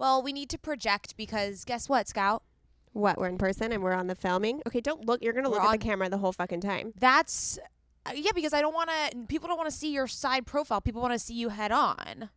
Well, we need to project because guess what, Scout? What? We're in person and we're on the filming. Okay, don't look. You're gonna We're look at on- the camera the whole fucking time. That's uh, yeah, because I don't want to. People don't want to see your side profile. People want to see you head on.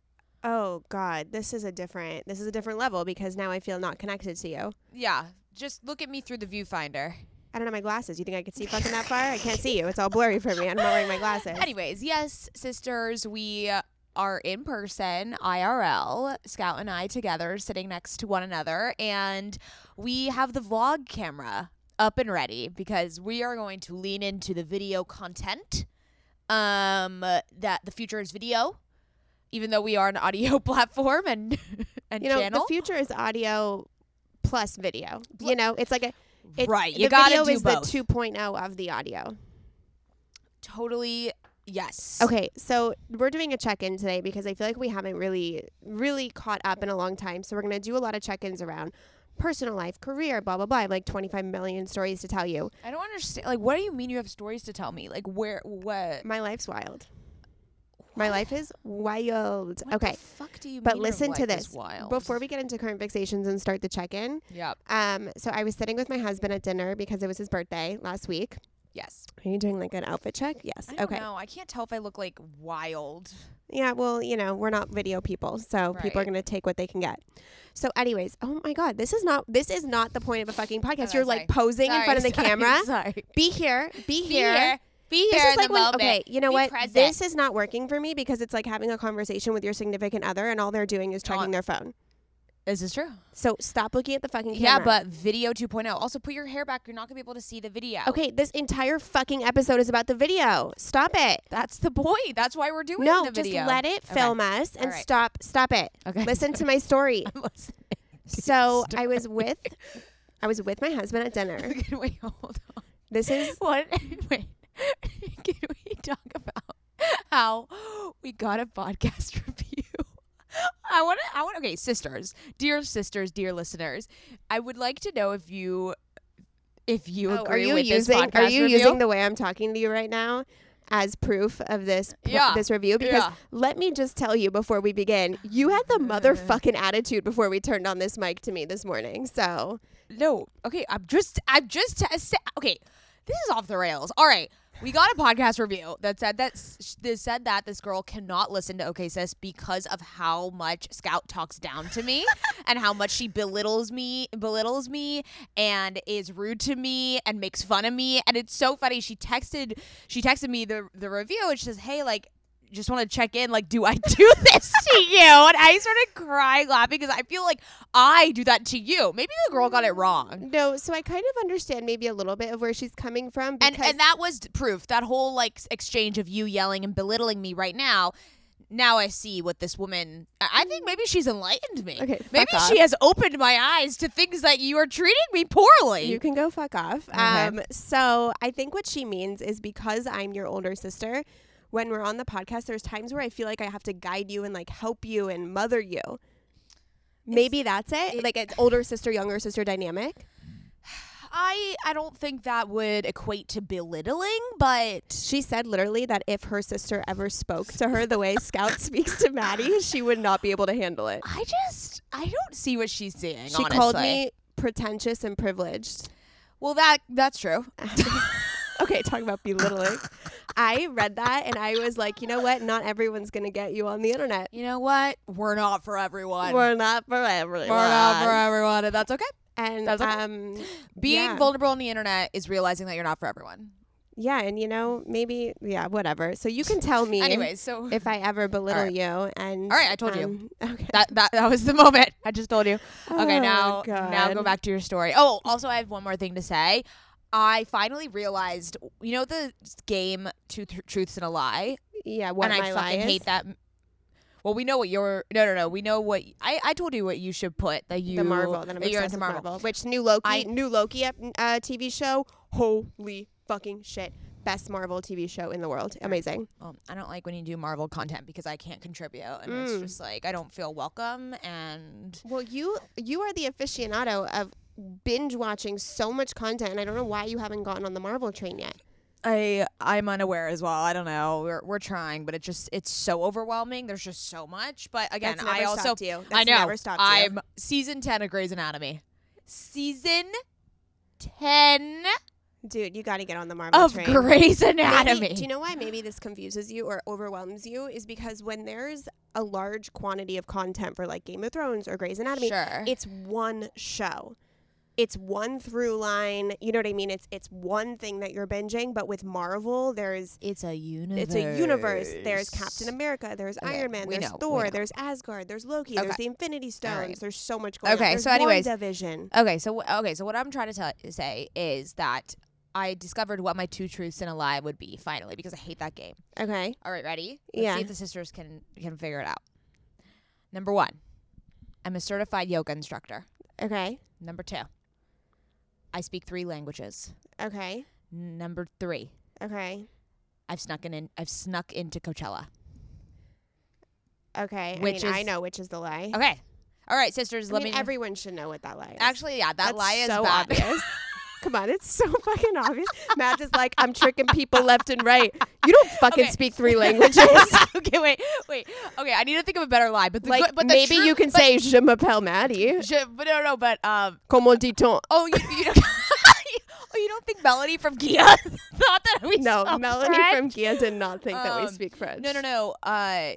Oh God, this is a different. This is a different level because now I feel not connected to you. Yeah, just look at me through the viewfinder. I don't have my glasses. You think I could see fucking that far? I can't see you. It's all blurry for me. I'm not wearing my glasses. Anyways, yes, sisters, we are in person, IRL, Scout and I together, sitting next to one another, and we have the vlog camera up and ready because we are going to lean into the video content. Um, that the future is video, even though we are an audio platform and and you know, channel. the future is audio plus video. you know, it's like a it, right, The you gotta video do is both. the 2.0 of the audio. totally, yes. Okay, so we're doing a check-in today because I feel like we haven't really, really caught up in a long time. So we're gonna do a lot of check-ins around personal life, career, blah blah blah. I have like 25 million stories to tell you. I don't understand. Like, what do you mean you have stories to tell me? Like, where, what? My life's wild. My life is wild. What okay. the fuck do you But mean listen to this. wild? Before we get into current fixations and start the check-in, Yep. um, so I was sitting with my husband at dinner because it was his birthday last week. Yes. Are you doing like an outfit check? Yes. I okay. No, I can't tell if I look like wild. Yeah, well, you know, we're not video people, so people are going to take what they can get. So anyways, oh my god, this is not this is not the point of a fucking podcast. Okay, You're sorry. like posing in front of the Sorry, camera. Sorry. Be here. Be, Be here. here. Be here. This is in like the when moment. okay, you know Be what? present. This is not working for me because it's like having a conversation with your significant other and all they're doing is checking their phone. Is this true. So stop looking at the fucking camera. Yeah, but video 2.0. Also, put your hair back. You're not gonna be able to see the video. Okay, this entire fucking episode is about the video. Stop it. That's the point. That's why we're doing No, the just video. let it Okay. film us and All right. stop stop it. Okay. Listen to my story. I'm listening. So I was with I was with my husband at dinner. Okay, Wait, hold on. This is What? Wait. Can we talk about how we got a podcast review? I want to. I want. Okay, sisters, dear sisters, dear listeners, I would like to know if you, if you Oh, agree are you with using this podcast are you review. using the way I'm talking to you right now as proof of this Yeah. this review because Yeah. let me just tell you before we begin you had the mm. motherfucking attitude before we turned on this mic to me this morning so No. Okay, I'm just I'm just t- okay. This is off the rails. All right. We got a podcast review that said that s- that said that this girl cannot listen to OK Sis because of how much Scout talks down to me and how much she belittles me, belittles me, and is rude to me and makes fun of me. And it's so funny. She texted she texted me the the review and she says, "Hey, like." Just want to check in, like, do I do this to you? And I started crying, laughing because I feel like I do that to you. Maybe the girl got it wrong. no so I kind of understand maybe a little bit of where she's coming from because and and that was proof that whole like exchange of you yelling and belittling me right now now i see what this woman i I think maybe she's enlightened me Okay, fuck maybe off. she has opened my eyes to things that you are treating me poorly you can go fuck off um so I think what she means is because I'm your older sister when we're on the podcast, there's times where I feel like I have to guide you and like help you and mother you. Maybe that's it. it- like it's older sister, younger sister dynamic. I I don't think that would equate to belittling, but She said literally that if her sister ever spoke to her the way Scout speaks to Maddie, she would not be able to handle it. I just I don't see what she's seeing. She called me pretentious and privileged. Well, that that's true. okay, talk about belittling. I read that and I was like, you know what? Not everyone's gonna get you on the internet. You know what? We're not for everyone. We're not for everyone. We're not for everyone, and that's okay. And That's okay. um, Being yeah. vulnerable on the internet is realizing that you're not for everyone. yeah, and you know, maybe yeah, whatever. So you can tell me Anyways, so if I ever belittle right. you. And All right, I told you. um, Okay. that that that was the moment. I just told you. Okay, Oh, now now go back to your story. Oh, also I have one more thing to say. I finally realized, you know, the game Two Tr- Truths and a Lie, Yeah, what and my I fucking hate that. Well, we know what you're. No, no, no. We know what I. I told you what you should put that you. the Marvel that I'm that you're into with Marvel. Which new Loki, I- new Loki uh, TV show. Holy fucking shit! Best Marvel TV show in the world. Amazing. Well, I don't like when you do Marvel content because I can't contribute, and it's Mm. just like I don't feel welcome. And Well, you you are the aficionado of binge watching so much content, and I don't know why you haven't gotten on the Marvel train yet. I I'm unaware as well. I don't know. We're we're trying, but it just it's so overwhelming. There's just so much. But again, I also stopped you. I know never stopped you. I'm season ten of Grey's Anatomy. Season ten Dude, you got to get on the Marvel of train. Grey's Maybe- Anatomy. do you know why maybe this confuses you or overwhelms you? Is because when there's a large quantity of content for like Game of Thrones or Grey's Anatomy, sure. it's one show. It's one through line. You know what I mean? It's it's one thing that you're binging. But with Marvel, there's it's a universe. it's a universe. There's Captain America. There's Okay, Iron Man. There's know, Thor. There's Asgard. There's Loki. There's the Infinity Stones. right. There's so much going on. Okay, so anyways- WandaVision. Okay, so okay, so what I'm trying to tell, say is that I discovered what my two truths and a lie would be finally because I hate that game. Okay. All right, ready? Let's Yeah. see if the sisters can can figure it out. Number one, I'm a certified yoga instructor. Okay. Number two, I speak three languages. Okay. Number three, Okay. I've snuck in. I've snuck into Coachella. Okay. Which I mean, I is- know which is the lie. Okay, all right, sisters. I let mean, me. everyone should know what that lie is. Actually, yeah, that That's lie is so bad. obvious. Come on, it's so fucking obvious. Matt is like, I'm tricking people left and right. You don't fucking Okay. speak three languages. okay, wait, wait. Okay, I need to think of a better lie. But the like, good, but the maybe true- you can but- say, Je m'appelle Maddie. Je- but no, no, but um, Comment dit-on? Oh, you, you you don't think Melanie from Gia thought that we No, Melanie French? from Gia did not think that we Um, speak French. No, no, no. Uh,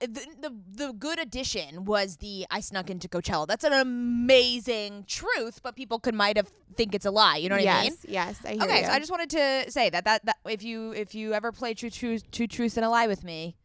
the, the the good addition was the I snuck into Coachella. That's an amazing truth, but people could might have think it's a lie. You know what yes, I mean? yes, I hear Okay, you. so I just wanted to say that, that that if you if you ever play true truth two truths and a lie with me,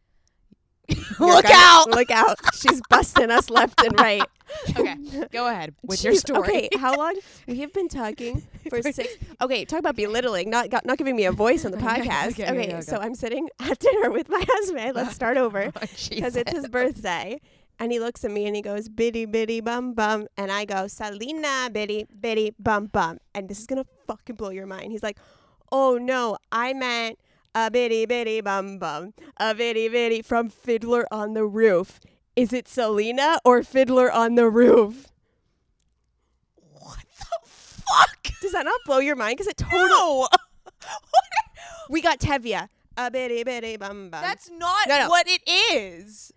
look gonna- out. Look out. She's busting us left and right. okay, go ahead with your story. Okay, how long? We have been talking for six. Okay, talk about belittling, not got- not giving me a voice on the podcast. okay, Okay, okay, okay. so I'm sitting at dinner with my husband. Let's start over Oh, because it's his birthday. And he looks at me and he goes, biddy, biddy, bum, bum. And I go, Selena, biddy, biddy, bum, bum. And this is going to fucking blow your mind. He's like, oh no, I meant a bitty, bitty, bum, bum. A bitty, bitty from Fiddler on the Roof. Is it Selena or Fiddler on the Roof? what the fuck? Does that not blow your mind? Because it totally. No. We got Tevye. A bitty, bitty, bum, bum. That's not No, no. what it is.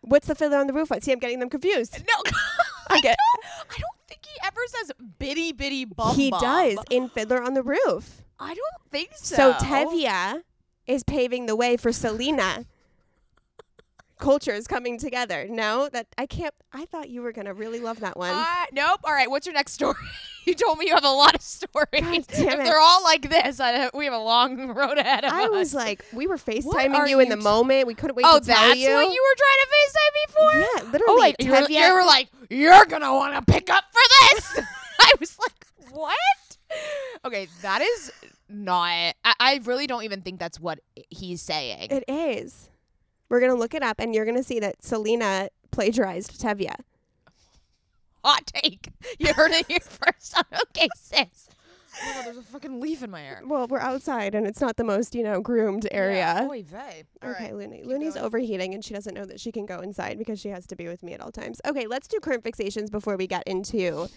What's the Fiddler on the Roof? one? See, I'm getting them confused. No, I get. I don't think he ever says bitty bitty bum. he bum. does in Fiddler on the Roof. I don't think so. So Tevye is paving the way for Selena. Cultures coming together. No, that I can't. I thought you were gonna really love that one. Uh, nope. All right. What's your next story? you told me you have a lot of stories. if it. they're all like this, I, we have a long road ahead of I us. I was like, we were FaceTiming you in the t- moment. We couldn't wait oh, to tell that's you. what you were trying to FaceTime me for? Yeah, literally. Oh, were, you were like, you're gonna want to pick up for this. I was like, what? Okay, that is not. I, I really don't even think that's what he's saying. It is. We're gonna look it up, and you're gonna see that Selena plagiarized Tevye. Hot take. You heard it here first on Okay Sis. Oh my god, there's a fucking leaf in my hair. Well, we're outside and it's not the most, you know, groomed area. Yeah. Oy vey. All Okay, right. Looney. keep Looney's going. overheating and she doesn't know that she can go inside because she has to be with me at all times. Okay, let's do current fixations before we get into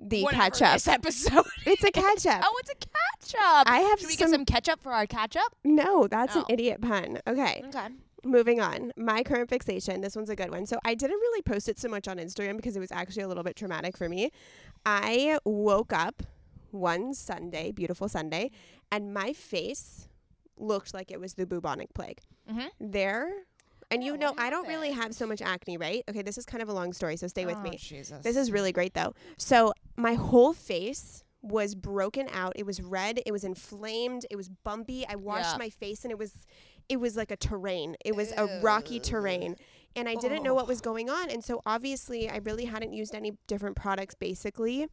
the Whatever catch up. This episode. It's a catch up. oh, it's a catch up. I have Should we some, get some ketchup for our catch up? No, that's an Oh. idiot pun. Okay, Okay. moving on. My current fixation. This one's a good one. So I didn't really post it so much on Instagram because it was actually a little bit traumatic for me. I woke up one Sunday, beautiful Sunday, and my face looked like it was the bubonic plague. Mhm. There, and you Oh, know, I don't really have so much acne, right? Okay, this is kind of a long story, so stay with oh, me. Jesus. This is really great though. So my whole face was broken out. It was red. It was inflamed. It was bumpy. I washed Yeah. my face and it was it was like a terrain. It was a rocky terrain. And I didn't know oh. what was going on. And so obviously I really hadn't used any different products basically.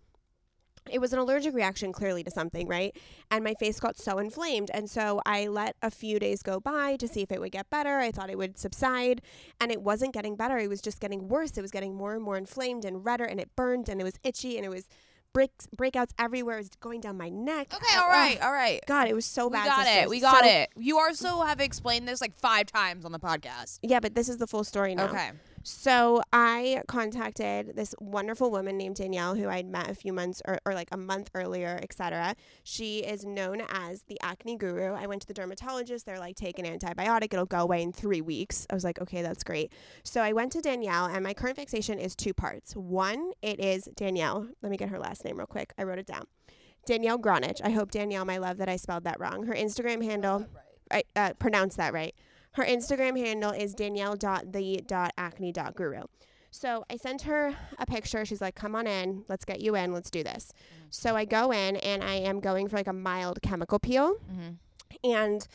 It was an allergic reaction clearly to something, right? And my face got so inflamed. And so I let a few days go by to see if it would get better. I thought it would subside. And it wasn't getting better. It was just getting worse. It was getting more and more inflamed and redder and it burned and it was itchy and it was breaks breakouts everywhere. It was going down my neck. Okay, all right, all right. God, it was so bad. We got it. We got So- it. You also have explained this like five times on the podcast. Yeah, but this is the full story now. Okay. So I contacted this wonderful woman named Danielle, who I'd met a few months or, or like a month earlier, etc. She is known as the acne guru. I went to the dermatologist. They're like, take an antibiotic. It'll go away in three weeks. I was like, okay, that's great. So I went to Danielle, and my current fixation is two parts. One, it is Danielle. Let me get her last name real quick. I wrote it down. Danielle Gronich. I hope Danielle, my love, that I spelled that wrong. Her Instagram handle, I uh, pronounced that right. Her Instagram handle is danielle.the.acne.guru. So I sent her a picture. She's like, come on in. Let's get you in. Let's do this. So I go in and I am going for like a mild chemical peel. Mm-hmm. And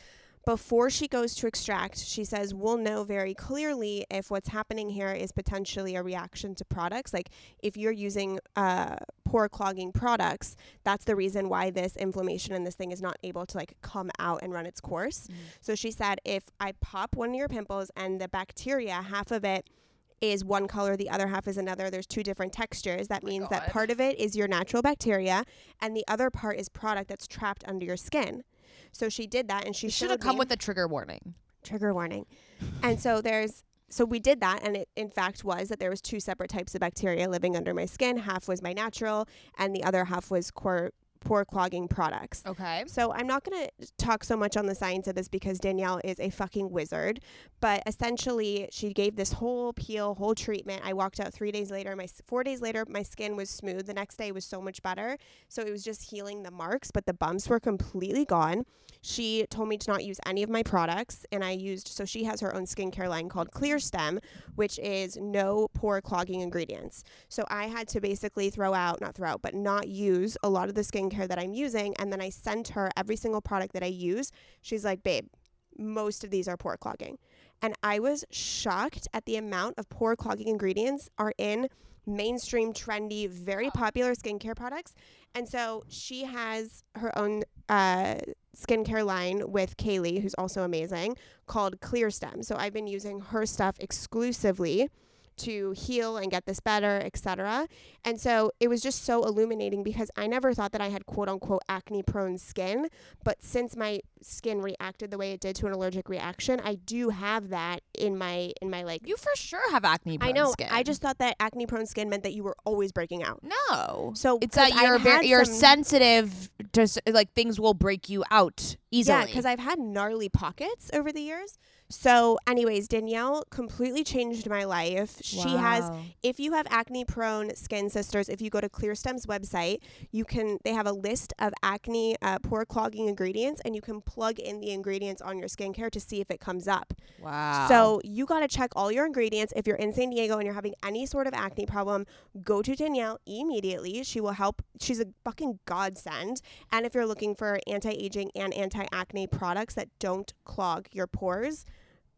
before she goes to extract, she says, We'll know very clearly if what's happening here is potentially a reaction to products. Like if you're using uh, pore clogging products, that's the reason why this inflammation and this thing is not able to like come out and run its course. So she said, If I pop one of your pimples and the bacteria, half of it, is one color, the other half is another. There's two different textures. That means that part of it is your natural bacteria, and the other part is product that's trapped under your skin. So she did that, and she should have come me- with a trigger warning. trigger warning. and so there's so we did that and it in fact was that there was two separate types of bacteria living under my skin. Half was my natural and the other half was core pore clogging products. Okay. So I'm not going to talk so much on the science of this because Danielle is a fucking wizard. But essentially, she gave this whole peel, whole treatment. I walked out three days later. My four days later, my skin was smooth. The next day was so much better. So it was just healing the marks, but the bumps were completely gone. She told me to not use any of my products, and I used. So she has her own skincare line called Clear Stem, which is no pore clogging ingredients. So I had to basically throw out, not throw out, but not use a lot of the skincare that I'm using. And then I sent her every single product that I use. She's like, babe, most of these are pore clogging. And I was shocked at the amount of pore clogging ingredients are in mainstream, trendy, very popular skincare products. And so she has her own uh, skincare line with Kaylee, who's also amazing, called Clear Stem. So I've been using her stuff exclusively to heal and get this better, etc. And so it was just so illuminating because I never thought that I had quote unquote acne prone skin, but since my skin reacted the way it did to an allergic reaction, I do have that in my in my like You for sure have acne. I know. Skin. I just thought that acne prone skin meant that you were always breaking out. no. So it's that you're very, you're sensitive to like things will break you out easily. Yeah, because I've had gnarly pockets over the years. So, anyways, Danielle completely changed my life. She has, if you have acne prone skin sisters, if you go to ClearStem's website, you can, they have a list of acne uh, pore clogging ingredients and you can plug in the ingredients on your skincare to see if it comes up. wow. So, you got to check all your ingredients. If you're in San Diego and you're having any sort of acne problem, go to Danielle immediately. She will help. She's a fucking godsend. And if you're looking for anti aging and anti acne products that don't clog your pores,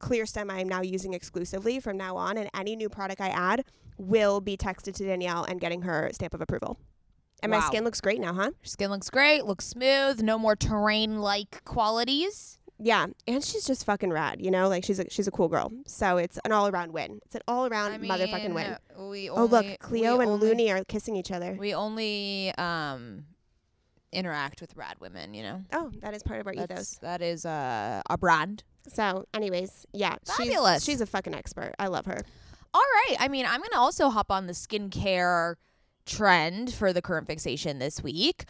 ClearStem I am now using exclusively from now on. And any new product I add will be texted to Danielle and getting her stamp of approval. And my skin looks great now, huh? Your skin looks great, looks smooth, no more terrain like qualities. Yeah, and she's just fucking rad, you know. Like she's a she's a cool girl. So it's an all around win. It's an all around motherfucking win. We Oh look, Cleo and only- Looney are kissing each other. We only um interact with rad women. You know, Oh, that is part of our That's, ethos. that is uh, a brand. So, anyways, yeah, Fabulous. she's she's a fucking expert. I love her. All right. I mean, I'm going to also hop on the skincare trend for the current fixation this week.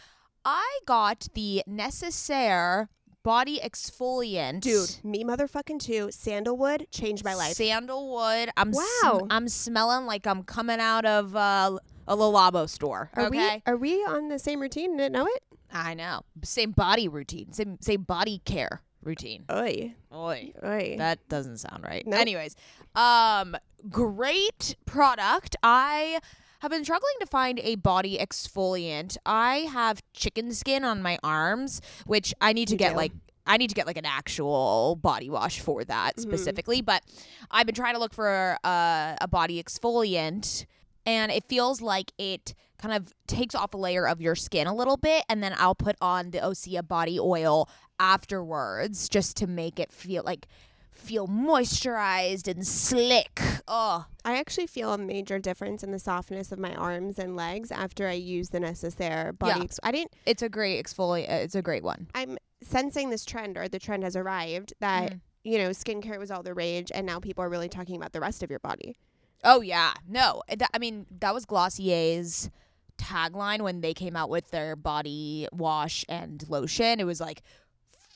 I got the Necessaire body exfoliant. Dude, me motherfucking too. Sandalwood changed my life. Sandalwood. I'm sm- Wow. I'm smelling like I'm coming out of uh, a Le Labo store. Are okay. we are we on the same routine? Didn't know it. I know. Same body routine. Same same body care routine. Oi, Oi. oi. That doesn't sound right. Nope. Anyways, um, great product. I have been struggling to find a body exfoliant. I have chicken skin on my arms, which I need to You get do. like I need to get like an actual body wash for that Mhm. specifically. But I've been trying to look for a, a body exfoliant, and it feels like it kind of takes off a layer of your skin a little bit, and then I'll put on the Osea body oil afterwards just to make it feel like feel moisturized and slick. Oh, I actually feel a major difference in the softness of my arms and legs after I use the Necessaire body. Yeah. Ex- I didn't. it's a great exfoliate. It's a great one. I'm sensing this trend, or the trend has arrived that Mhm. you know skincare was all the rage, and now people are really talking about the rest of your body. Oh yeah, no. That, I mean, that was Glossier's tagline when they came out with their body wash and lotion. It was like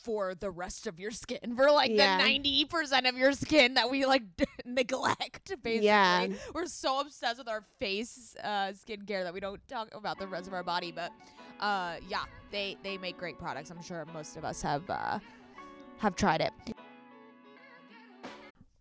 for the rest of your skin, for like Yeah. the ninety percent of your skin that we like neglect. Basically, Yeah. we're so obsessed with our face uh, skincare that we don't talk about the rest of our body. But uh, yeah, they they make great products. I'm sure most of us have uh, have tried it.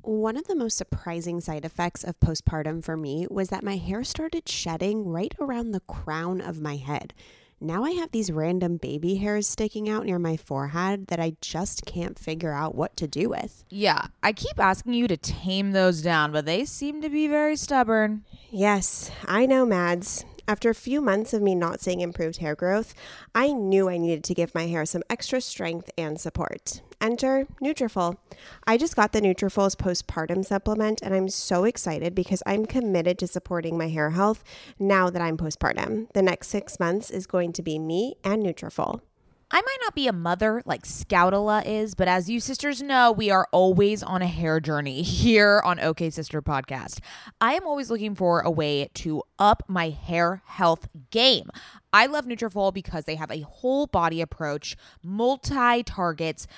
One of the most surprising side effects of postpartum for me was that my hair started shedding right around the crown of my head. Now I have these random baby hairs sticking out near my forehead that I just can't figure out what to do with. Yeah, I keep asking you to tame those down, but they seem to be very stubborn. Yes, I know, Mads. After a few months of me not seeing improved hair growth, I knew I needed to give my hair some extra strength and support. Enter Nutrafol. I just got the Nutrafol's postpartum supplement and I'm so excited because I'm committed to supporting my hair health now that I'm postpartum. The next 6 months is going to be me and Nutrafol. I might not be a mother like Scoutala is, but as you sisters know, we are always on a hair journey here on OK Sister Podcast. I am always looking for a way to up my hair health game. I love Nutrafol because they have a whole body approach, multi targets,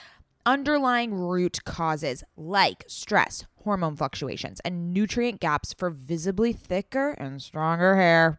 underlying root causes like stress, hormone fluctuations, and nutrient gaps for visibly thicker and stronger hair.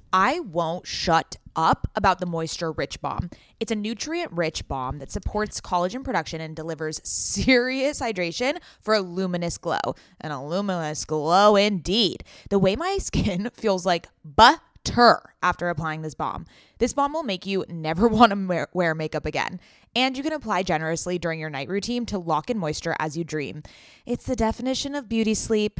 I won't shut up about the Moisture Rich Balm. It's a nutrient rich balm that supports collagen production and delivers serious hydration for a luminous glow. And a luminous glow indeed. The way my skin feels like butter after applying this balm. This balm will make you never want to wear makeup again. And you can apply generously during your night routine to lock in moisture as you dream. It's the definition of beauty sleep.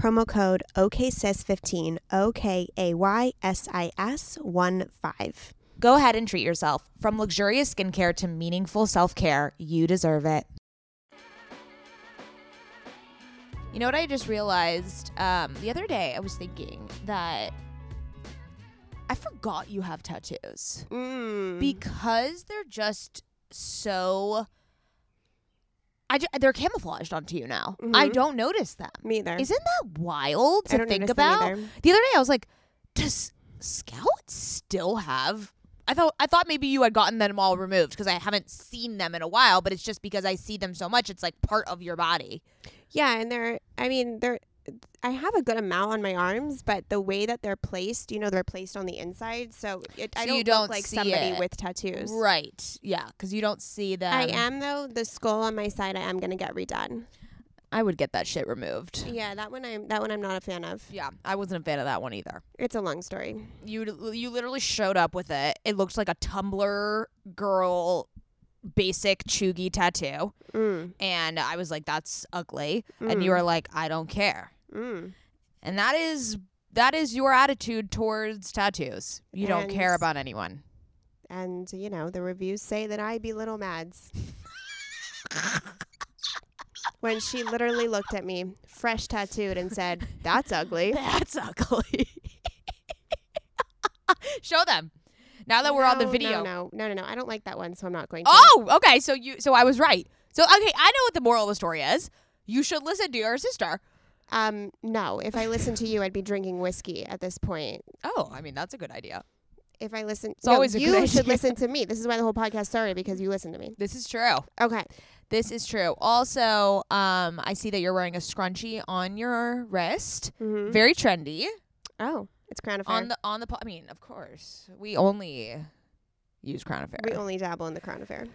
promo code OKSIS15, O K A Y S I S 1 5. Go ahead and treat yourself. From luxurious skincare to meaningful self care, you deserve it. You know what I just realized? Um, the other day, I was thinking that I forgot you have tattoos Mm. because they're just so. I ju- they're camouflaged onto you now. I Mhm. don't notice them. Me either. Isn't that wild I to don't think about? The other day, I was like, "Does Scout still have?" I thought I thought maybe you had gotten them all removed because I haven't seen them in a while. But it's just because I see them so much, it's like part of your body. Yeah, and they're, I mean, they're, I have a good amount on my arms, but the way that they're placed, you know, they're placed on the inside. So, it, I don't, you don't look like somebody it. with tattoos. Right? Yeah, because you don't see them. I am, though, the skull on my side, I am going to get redone. I would get that shit removed. Yeah, that one I'm, that one I'm not a fan of. Yeah, I wasn't a fan of that one either. It's a long story. You you literally showed up with it. It looked like a Tumblr girl basic chuggy tattoo. Mm, And I was like, that's ugly. And Mm. you were like, I don't care. Mm. And that is that is your attitude towards tattoos. You don't care about anyone. And, you know, the reviews say that I belittle Mads. when she literally looked at me, fresh tattooed, and said, That's ugly. That's ugly. Show them. Now that we're on the video. No, no, no, no, no. I don't like that one, so I'm not going to. Oh, okay. So you so I was right. So okay, I know what the moral of the story is. You should listen to your sister. Um, no. If I listened to you, I'd be drinking whiskey at this point. Oh, I mean that's a good idea. If I listen, It's no, always a you good should idea. listen to me. This is why the whole podcast started because you listen to me. This is true. Okay. This is true. Also, um, I see that you're wearing a scrunchie on your wrist. Mm-hmm. Very trendy. Oh, it's Crown Affair. On the on the po- I mean, of course. We only use Crown Affair. we only dabble in the Crown Affair.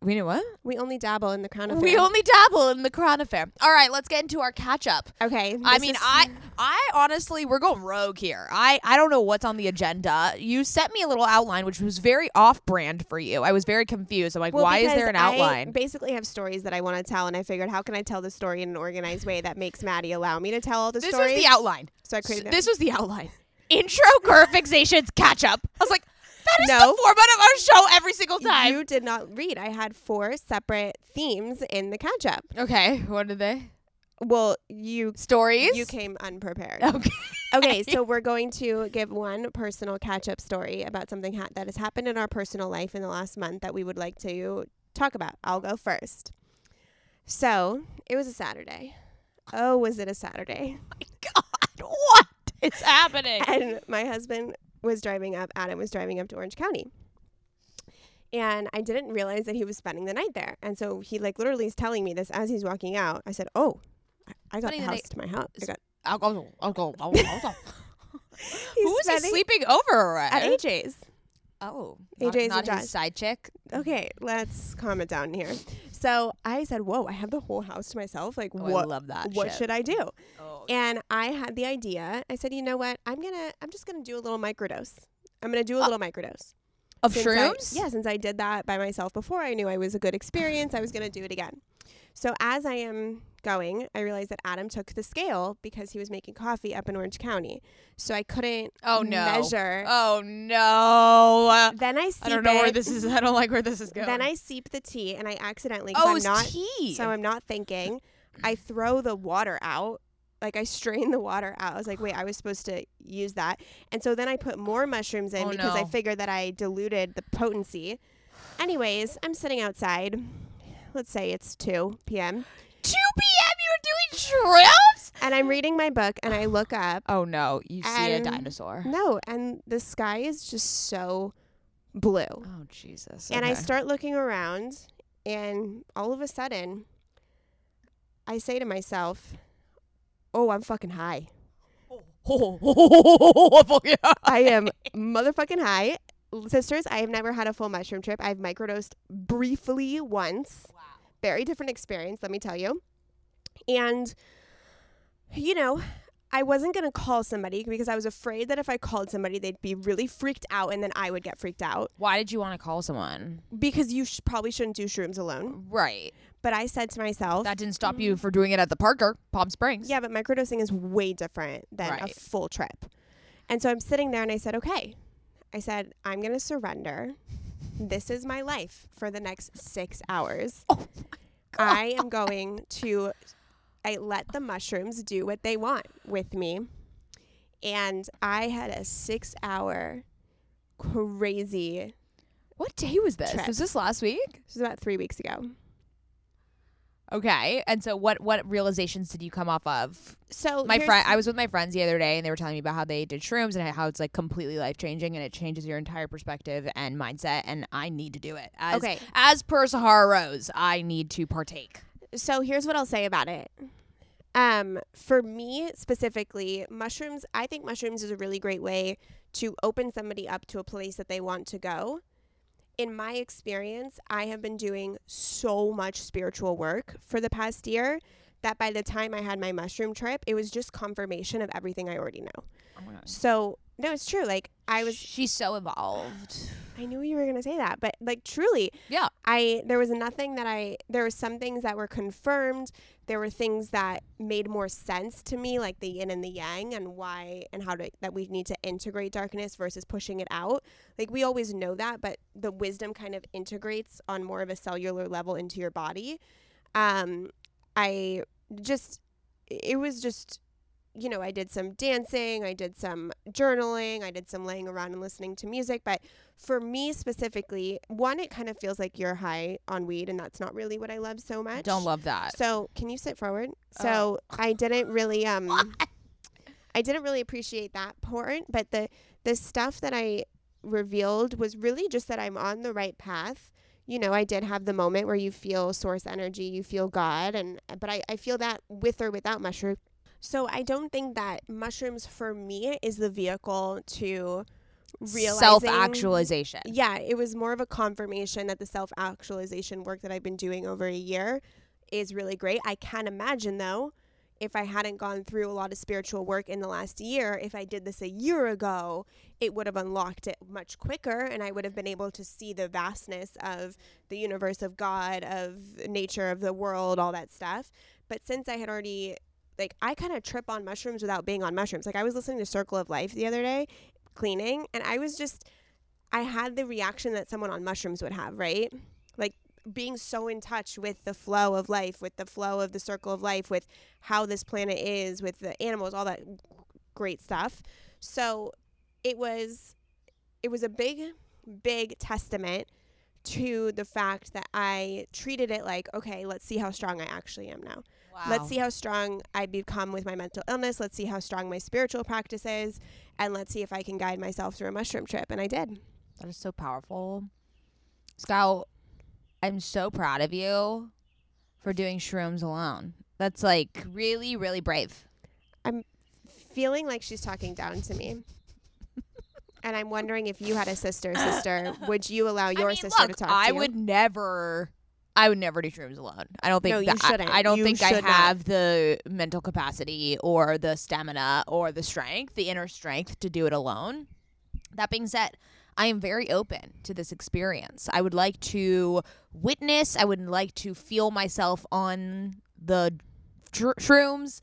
We knew what? We only dabble in the crown affair. We only dabble in the crown affair. All right, let's get into our catch up. Okay. I this mean, is- I, I honestly, we're going rogue here. I, I don't know what's on the agenda. You sent me a little outline, which was very off-brand for you. I was very confused. I'm like, Well, why is because there an I outline? basically have stories that I want to tell, and I figured, how can I tell the story in an organized way that makes Maddie allow me to tell all the stories. this stories? was the outline. so I created This was the outline. Intro curve fixations catch up. I was like, that is No. the format of our show every single time. You did not read. I had four separate themes in the catch up. okay, what did they? Well, you Stories. you came unprepared. Okay. Okay, so we're going to give one personal catch up story about something ha- that has happened in our personal life in the last month that we would like to talk about. I'll go first. So, it was a Saturday. Oh, was it a Saturday? Oh my God, what is happening? And my husband was driving up, Adam was driving up to Orange County. And I didn't realize that he was spending the night there. And so he like literally is telling me this as he's walking out. I said, "Oh, I- I got the house to my house. I got I'll go. I'll go. I'll go. I'll go. Who was he sleeping over at AJ's. Oh, AJ's not, and not his side chick. Okay, let's calm it down here. So I said, "Whoa, I have the whole house to myself. Like, Oh, I what? love that what shit. should I do?" Oh, And I had the idea. I said, "You know what? I'm gonna. I'm just gonna do a little microdose. I'm gonna do a uh, little microdose of Since I- shrooms? yeah, since I did that by myself before, I knew I was a good experience. I was gonna do it again. So as I am going, I realized that Adam took the scale because he was making coffee up in Orange County. So I couldn't Oh no. measure. Oh no. Then I seep I don't know where this is. I don't like where this is going. Then I seep the tea, and I accidentally oh, I'm not. tea. So I'm not thinking. I throw the water out. Like I strain the water out. I was like, wait, I was supposed to use that. And so then I put more mushrooms in Oh, because I figured that I diluted the potency. Anyways, I'm sitting outside. Let's say it's 2 p.m. 2 p.m. You were doing shrooms? And I'm reading my book and I look up. Oh no, you see a And- dinosaur. No, and the sky is just so blue. Oh Jesus. And I okay. start looking around, and all of a sudden, I say to myself, Oh, I'm fucking high. Oh. I am motherfucking high. Sisters, I have never had a full mushroom trip. I've microdosed briefly once. Very different experience, let me tell you. And, you know, I wasn't going to call somebody because I was afraid that if I called somebody, they'd be really freaked out and then I would get freaked out Why did you want to call someone? because you sh- probably shouldn't do shrooms alone. Right. But I said to myself, That didn't stop you mm. from doing it at the Parker, Palm Springs. Yeah, but microdosing is way different than a full trip. And so I'm sitting there and I said, okay. I said, I'm going to surrender. This is my life for the next six hours. Oh I am going to I let the mushrooms do what they want with me. And I had a six hour crazy What day was this? Trip. Was this last week? this was about three weeks ago. Okay. And so what what realizations did you come off of? So My friend I was with my friends the other day and they were telling me about how they did shrooms and how it's like completely life changing and it changes your entire perspective and mindset and I need to do it. As Okay. as per Sahara Rose, I need to partake. so here's what I'll say about it. Um, for me specifically, mushrooms, I think mushrooms is a really great way to open somebody up to a place that they want to go. In my experience, I have been doing so much spiritual work for the past year that by the time I had my mushroom trip, it was just confirmation of everything I already know. Oh so, no, it's true. Like, I was She's so evolved. I knew you were going to say that, but like truly, Yeah. I there was nothing that I there were some things that were confirmed. There were things that made more sense to me, like the yin and the yang, and why and how to that we need to integrate darkness versus pushing it out. Like we always know that, but the wisdom kind of integrates on more of a cellular level into your body. Um, I just it was just you know, I did some dancing, I did some journaling, I did some laying around and listening to music. But for me specifically, one, it kind of feels like you're high on weed, and that's not really what I love so much. Don't love that. So, can you sit forward? So, Oh. I didn't really um I didn't really appreciate that part, but the the stuff that I revealed was really just that I'm on the right path. You know, I did have the moment where you feel source energy, you feel God, and but I, I feel that with or without mushroom. So I don't think that mushrooms for me is the vehicle to self actualization. Yeah, it was more of a confirmation that the self actualization work that I've been doing over a year is really great. I can imagine though, if I hadn't gone through a lot of spiritual work in the last year, if I did this a year ago, it would have unlocked it much quicker and I would have been able to see the vastness of the universe of God, of nature, of the world, all that stuff. But since I had already like I kind of trip on mushrooms without being on mushrooms. Like I was listening to Circle of Life the other day cleaning and I was just I had the reaction that someone on mushrooms would have, right? Like being so in touch with the flow of life, with the flow of the circle of life, with how this planet is, with the animals, all that great stuff. So it was it was a big big testament to the fact that I treated it like, okay, let's see how strong I actually am now. Wow. Let's see how strong I become with my mental illness. Let's see how strong my spiritual practice is. And let's see if I can guide myself through a mushroom trip. And I did. That is so powerful. Scout, I'm so proud of you for doing shrooms alone. That's like really, really brave. I'm feeling like she's talking down to me. and I'm wondering if you had a sister, sister, would you allow your I mean, sister look, to talk I to you? I would never. I would never do shrooms alone. I don't think No, that, I- shouldn't. I, don't You think I should not. have the mental capacity or the stamina or the strength, the inner strength to do it alone. That being said, I am very open to this experience. I would like to witness, I would like to feel myself on the shrooms.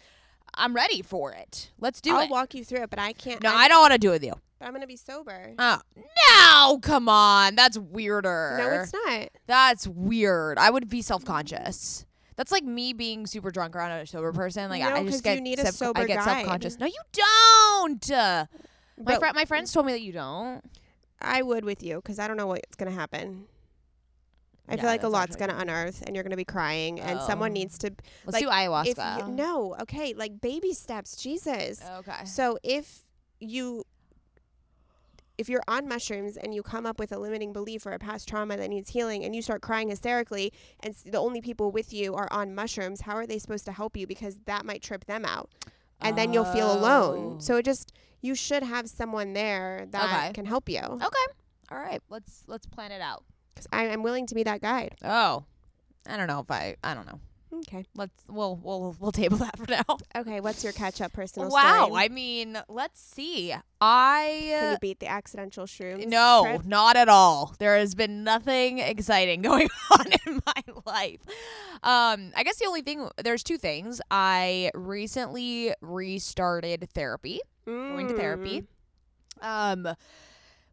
I'm ready for it. Let's do I'll it. walk you through it, but I can't. no, I'm, I don't want to do it with you. But I'm gonna be sober. Oh, no, come on. That's weirder. no, it's not. That's weird. I would be self conscious. That's like me being super drunk around a sober person. Like No, I just get you need a self- sober I get self conscious. No, you don't. My friend, my friends told me that you don't. I would with you because I don't know what's gonna happen. I Yeah, feel like a lot's gonna unearth, and you're gonna be crying, and someone Oh. needs to. Let's do Like, If ayahuasca. you, no, okay, like baby steps, Jesus. Okay. So if you if you're on mushrooms and you come up with a limiting belief or a past trauma that needs healing and you start crying hysterically and the only people with you are on mushrooms, how are they supposed to help you because that might trip them out. And then you'll feel Oh. alone. So it just you should have someone there that Okay. can help you. Okay. All right. Let's let's plan it out. Cuz I am willing to be that guide. Oh, I don't know if I. I don't know. Okay. Let's we'll we'll we'll table that for now. Okay, what's your catch up personal Wow. story? I mean, let's see. I Can you beat the accidental shrooms? No, trip? not at all. There has been nothing exciting going on in my life. Um, I guess the only thing there's two things. I recently restarted therapy, going to therapy. Mm. Um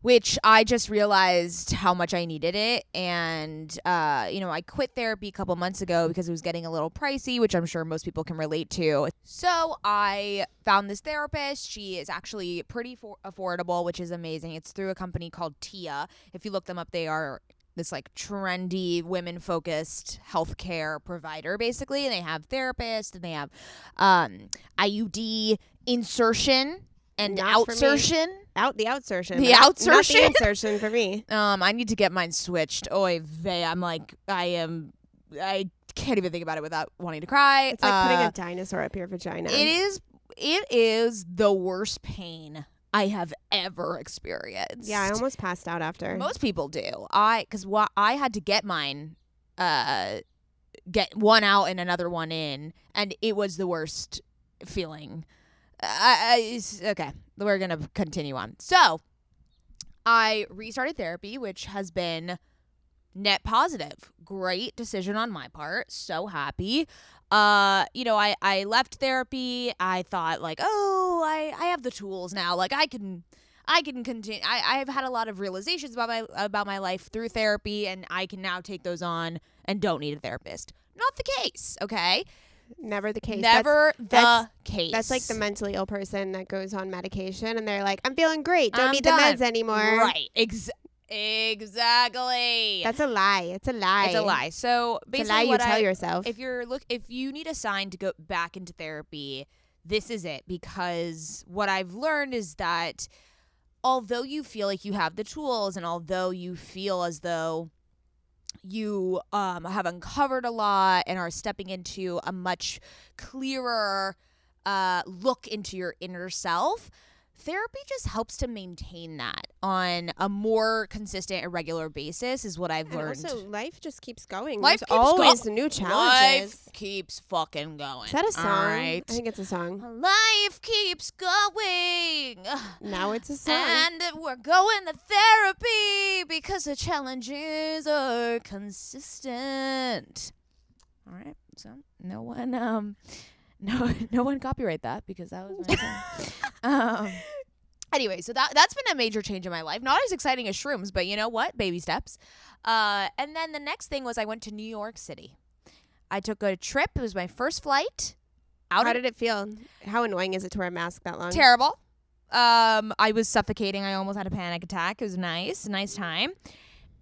which I just realized how much I needed it. And, uh, you know, I quit therapy a couple months ago because it was getting a little pricey, which I'm sure most people can relate to. So I found this therapist. She is actually pretty for- affordable, which is amazing. It's through a company called Tia. If you look them up, they are this like trendy women focused healthcare provider basically and they have therapists and they have um IUD insertion and Not outsertion Out the outsertion. The but not- outsertion? the insertion for me. um, I need to get mine switched. Oy vey, I'm like, I am, I can't even think about it without wanting to cry. It's like putting Uh, a dinosaur up your vagina. It is, it is the worst pain I have ever experienced. Yeah, I almost passed out after. Most people do. I, because what I had to get mine, uh, get one out and another one in, and it was the worst feeling. I, I okay, we're gonna continue on. So, I restarted therapy, which has been net positive. Great decision on my part. So happy. Uh, you know, I I left therapy. I thought like, oh, I I have the tools now. Like I can I can continue. I I've had a lot of realizations about my about my life through therapy, and I can now take those on and don't need a therapist. Not the case. Okay. Never the case. That's- Never the that's- case. That's like the mentally ill person that goes on medication and they're like, I'm feeling great. Don't I'm need done. the meds anymore. Right. Ex- exactly. That's a lie. It's a lie. It's a lie. So basically, lie you tell I, yourself. if you're look, if you need a sign to go back into therapy, this is it. Because what I've learned is that although you feel like you have the tools, and although you feel as though you um, have uncovered a lot and are stepping into a much clearer uh, look into your inner self. Therapy just helps to maintain that on a more consistent and regular basis is what I've And learned. also, life just keeps going. Life There's keeps go- always new challenges. Life keeps fucking going. Is that a song? Right. I think it's a song. Life keeps going. Now it's a song. And we're going to therapy because the challenges are consistent. All right. So no one um no no one copyright that because that was my song. um anyway, so that that's been a major change in my life. Not as exciting as shrooms, but you know what? Baby steps. Uh and then the next thing was I went to New York City. I took a trip. It was my first flight out How of did it feel? How annoying is it to wear a mask that long? terrible. Um, I was suffocating. I almost had a panic attack. It was nice, nice time.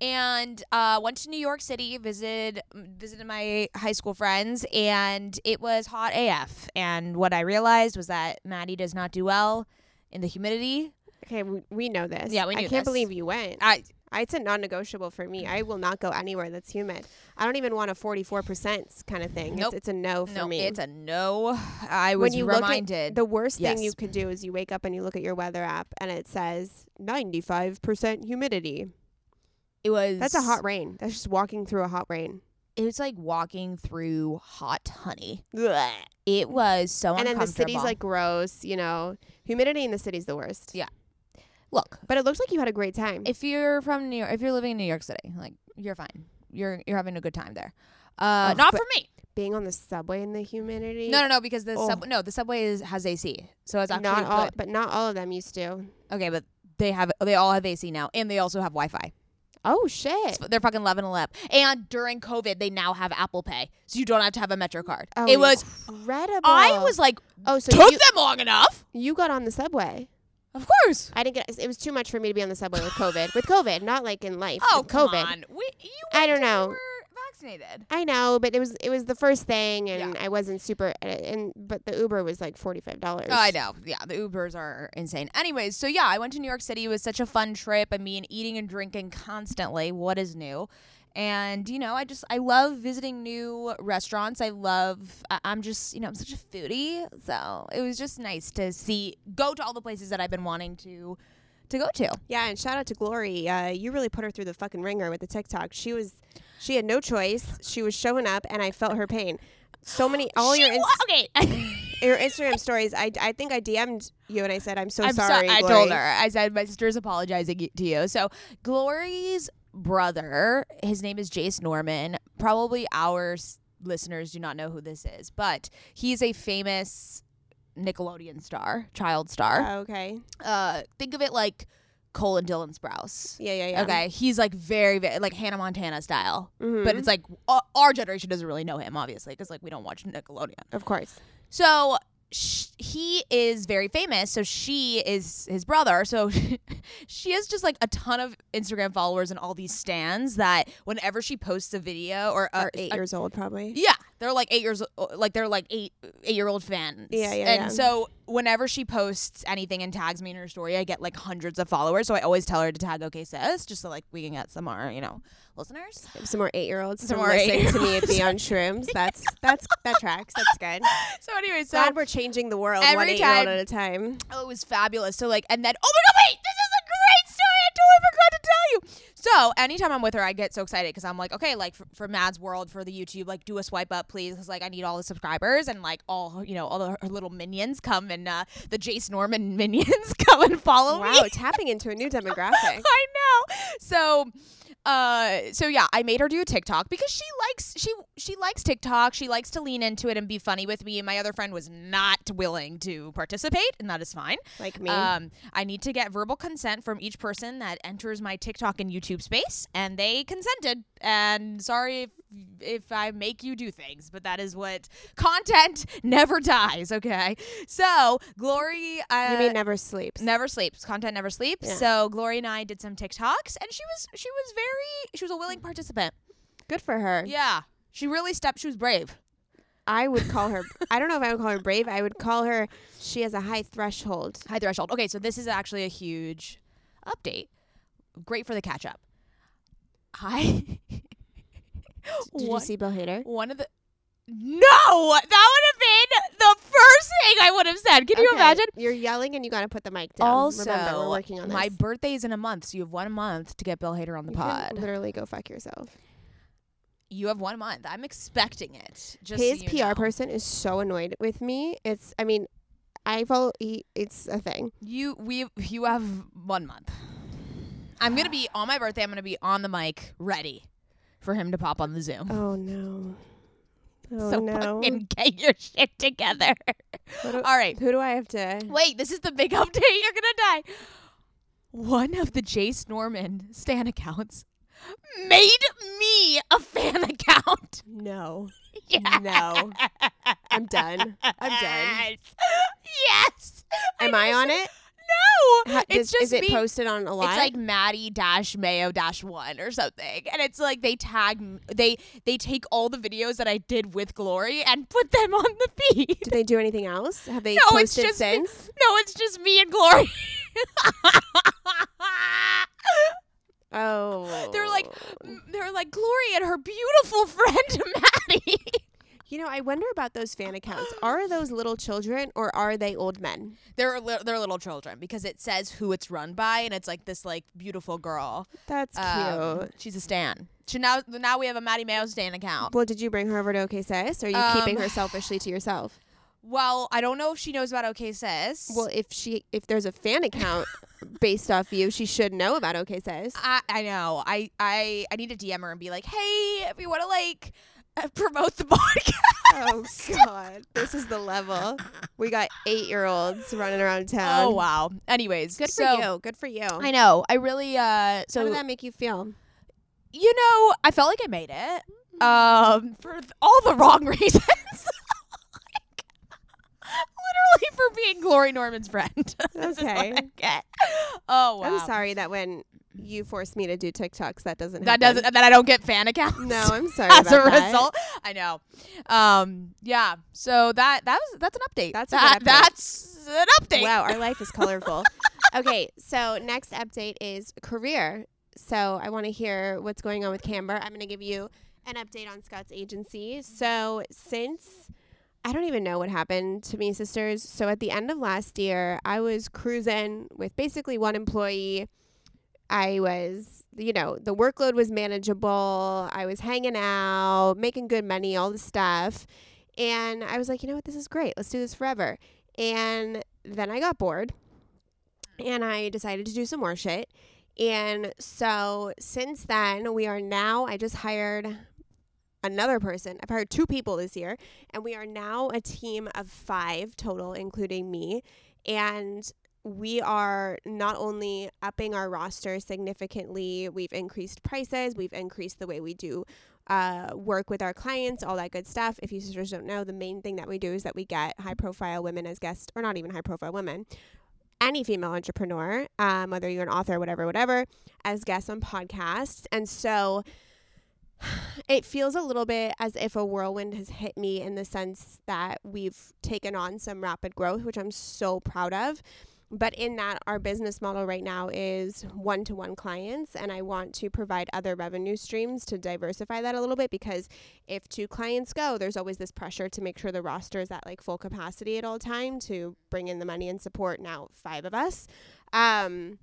And uh, went to New York City, visited visited my high school friends, and it was hot AF. And what I realized was that Maddie does not do well in the humidity. Okay, we, we know this. Yeah, we I can't this. believe you went. I it's a non-negotiable for me. I will not go anywhere that's humid. I don't even want a 44% kind of thing. Nope. It's, it's a no for no, me. it's a no. I was when you reminded. look at the worst thing you could do is you wake up and you look at your weather app and it says 95% humidity. It was That's a hot rain. That's just walking through a hot rain. It was like walking through hot honey. It was so And then the city's like gross, you know. Humidity in the city's the worst. Yeah. look. But it looks like you had a great time. if you're from New York, if you're living in New York City, like you're fine. You're you're having a good time there. Uh, not but- for me. Being on the subway in the humidity. No, no, no, because the Oh. sub no, the subway is has AC, so it's actually not all, good. but not all of them used to. Okay, but they have they all have AC now, and they also have Wi-Fi. Oh shit! They're fucking loving a lip. And during COVID, they now have Apple Pay, so you don't have to have a Metro card. Oh, it was. incredible. I was like, oh, so took you, them long enough. you got on the subway. Of course. I didn't get. It was too much for me to be on the subway with COVID. with COVID, not like in life. Oh, with come COVID. on. We, I don't know. Were vaccinated. I know, but it was it was the first thing, and Yeah. I wasn't super. uh, And but the Uber was like forty five dollars. Oh, I know. Yeah, the Ubers are insane. Anyways, so yeah, I went to New York City. It was such a fun trip. I mean, eating and drinking constantly. What is new? And you know, I just I love visiting new restaurants. I love. I- I'm just you know I'm such a foodie, so it was just nice to see go to all the places that I've been wanting to to go to. Yeah, and shout out to Glory. Uh, you really put her through the fucking ringer with the TikTok. She was, she had no choice. She was showing up, and I felt her pain. So many, all your ins- okay. your Instagram stories. I, I think I DM'd you and I said I'm so I'm so- sorry. I Glory." told her. I said my sister's apologizing to you. So Glory's brother, his name is Jace Norman. Probably our s- listeners do not know who this is, but he's a famous Nickelodeon star, child star. Oh, okay. Uh, think of it like Cole and Dylan Sprouse. Yeah, yeah, yeah. Okay, he's like very, very like Hannah Montana style, Mhm. but it's like uh, our generation doesn't really know him, obviously, because like we don't watch Nickelodeon. of course. So sh- he is very famous. So she is his brother. So she has just like a ton of Instagram followers and all these stands that whenever she posts a video or, Or eight a- years old, probably. yeah, they're like eight years, like they're like eight eight year old fans. Yeah, yeah, And yeah. so whenever she posts anything and tags me in her story, I get like hundreds of followers. So I always tell her to tag OK Sis, just so like we can get some more, you know, listeners. Some more eight year olds. Some more listening to me be on shrooms. That's that's that tracks. That's good. So anyway, so Glad we're changing the world one eight year old at a time. Oh, it was fabulous. So like, and then oh my god, wait, this is a great story. I totally forgot to tell you. So anytime I'm with her, I get so excited because I'm like, okay, like for, for Mad's World for the YouTube, like do a swipe up, please, because like I need all the subscribers and like all you know all the, her little minions come and uh, the Jace Norman minions come and follow me. Wow, tapping into a new demographic. I know. So uh so yeah, I made her do a TikTok because she likes she she likes TikTok. She likes to lean into it and be funny with me. And my other friend was not willing to participate, and that is fine. Like me. Um, I need to get verbal consent from each person that enters my TikTok and YouTube space, and they consented. And sorry if if I make you do things, but that is what content never dies. Okay, so Glory, uh, you mean never sleeps? never sleeps. Content never sleeps. Yeah. So Glory and I did some TikToks, and she was she was very she was a willing participant. Good for her. Yeah, she really stepped. She was brave. I would call her. I don't know if I would call her brave. I would call her. She has a high threshold. High threshold. Okay, so this is actually a huge update. Great for the catch up. I Did you see Bill Hader? one of the no, that would have been the first thing I would have said. Can you imagine? You're yelling and you got to put the mic down. Also, Remember, we're working on this. my birthday is in a month, so you have one month to get Bill Hader on the You pod. literally go fuck yourself. You have one month. I'm expecting it. Just His so PR know. person is so annoyed with me. It's, I mean, I follow. He, it's a thing. You we you have one month. I'm gonna be on my birthday. I'm gonna be on the mic, ready for him to pop on the Zoom. Oh no. Oh so no. fucking get your shit together. Do- All right. Who do I have to? Wait, this is the big update. You're gonna die. One of the Jace Norman Stan accounts made me a fan account. No. Yeah. No. I'm done. I'm done. Yes. Am I on it? No. It's does- just is it me. posted on a lot? It's like Maddie dash Mayo dash one or something, and it's like they tag they they take all the videos that I did with Glory and put them on the feed. do they do anything else? Have they No, it's posted just me- since? No, it's just me and Glory. Oh. they're like they're like Glory and her beautiful friend Maddie. You know, I wonder about those fan accounts. Are those little children or are they old men? they're li- they're little children because it says who it's run by, and it's like this like beautiful girl. That's Um, cute. she's a stan. She now now we have a Maddie Mayo stan account. Well, did you bring her over to OK Sis? Or are you keeping Um, her selfishly to yourself? Well, I don't know if she knows about OK Sis. Well, if she if there's a fan account based off you, she should know about OK Sis. I, I know. I, I I need to DM her and be like, hey, if you want to like promote the podcast. Oh God, this is the level. We got eight year olds running around town. Oh wow. Anyways, Good so- for you. Good for you. I know. I really uh so How did that make you feel? you know, I felt like I made it. Um for th- all the wrong reasons. Like, literally for being Glory Norman's friend. Okay. Oh wow. I'm sorry that when you force me to do TikToks, that doesn't. That happen. doesn't that I don't get fan accounts. No, I'm sorry as a that. result. I know. Um, yeah. So that that was that's an update. That's that, update. that's an update. Wow, our life is colorful. okay, so next update is career. So I want to hear what's going on with Camber. I'm going to give you an update on Scott's agency. So since I don't even know what happened to me, sisters. So at the end of last year, I was cruising with basically one employee. I was, you know, the workload was manageable. I was hanging out, making good money, all the stuff. And I was like, you know what? This is great. Let's do this forever. And then I got bored and I decided to do some more shit. And so since then, we are now, I just hired another person. I've hired two people this year, and we are now a team of five total, including me. And we are not only upping our roster significantly, we've increased prices, we've increased the way we do uh, work with our clients, all that good stuff. If you sisters don't know, the main thing that we do is that we get high profile women as guests, or not even high profile women, any female entrepreneur, um, whether you're an author, whatever, whatever, as guests on podcasts. And so it feels a little bit as if a whirlwind has hit me in the sense that we've taken on some rapid growth, which I'm so proud of. But in that, our business model right now is one to one clients, and I want to provide other revenue streams to diversify that a little bit because if two clients go, there's always this pressure to make sure the roster is at like full capacity at all time to bring in the money and support now five of us. Um,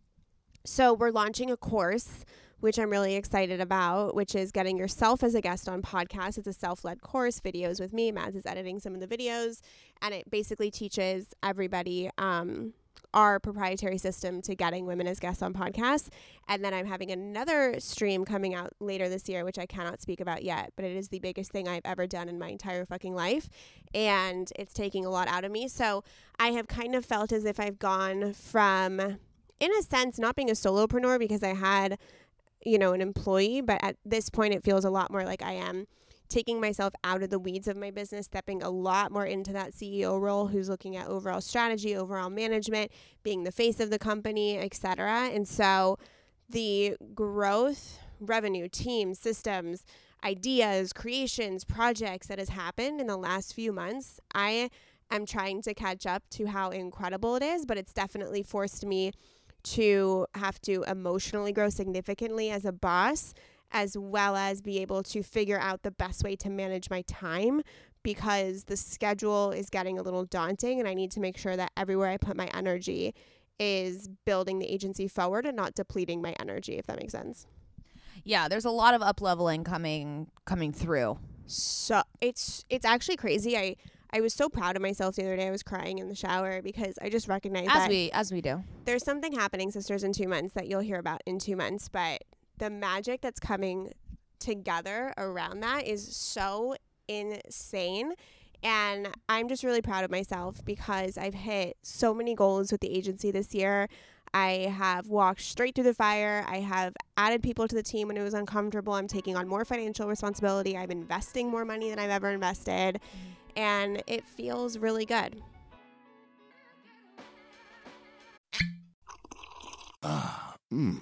so we're launching a course which I'm really excited about, which is getting yourself as a guest on podcasts. It's a self-led course, videos with me. Mads is editing some of the videos, and it basically teaches everybody um, our proprietary system to getting women as guests on podcasts. And then I'm having another stream coming out later this year, which I cannot speak about yet, but it is the biggest thing I've ever done in my entire fucking life. And it's taking a lot out of me. So I have kind of felt as if I've gone from, in a sense, not being a solopreneur because I had, you know, an employee, but at this point it feels a lot more like I am taking myself out of the weeds of my business, stepping a lot more into that CEO role who's looking at overall strategy, overall management, being the face of the company, etc. And so the growth, revenue, teams, systems, ideas, creations, projects that has happened in the last few months, I am trying to catch up to how incredible it is, but it's definitely forced me to have to emotionally grow significantly as a boss as well as be able to figure out the best way to manage my time because the schedule is getting a little daunting and I need to make sure that everywhere I put my energy is building the agency forward and not depleting my energy if that makes sense. Yeah, there's a lot of up leveling coming coming through. So it's it's actually crazy. I I was so proud of myself the other day. I was crying in the shower because I just recognized As that we as we do. there's something happening, sisters, in two months that you'll hear about in two months. But the magic that's coming together around that is so insane. And I'm just really proud of myself because I've hit so many goals with the agency this year. I have walked straight through the fire. I have added people to the team when it was uncomfortable. I'm taking on more financial responsibility. I'm investing more money than I've ever invested. And it feels really good. Ah, mmm.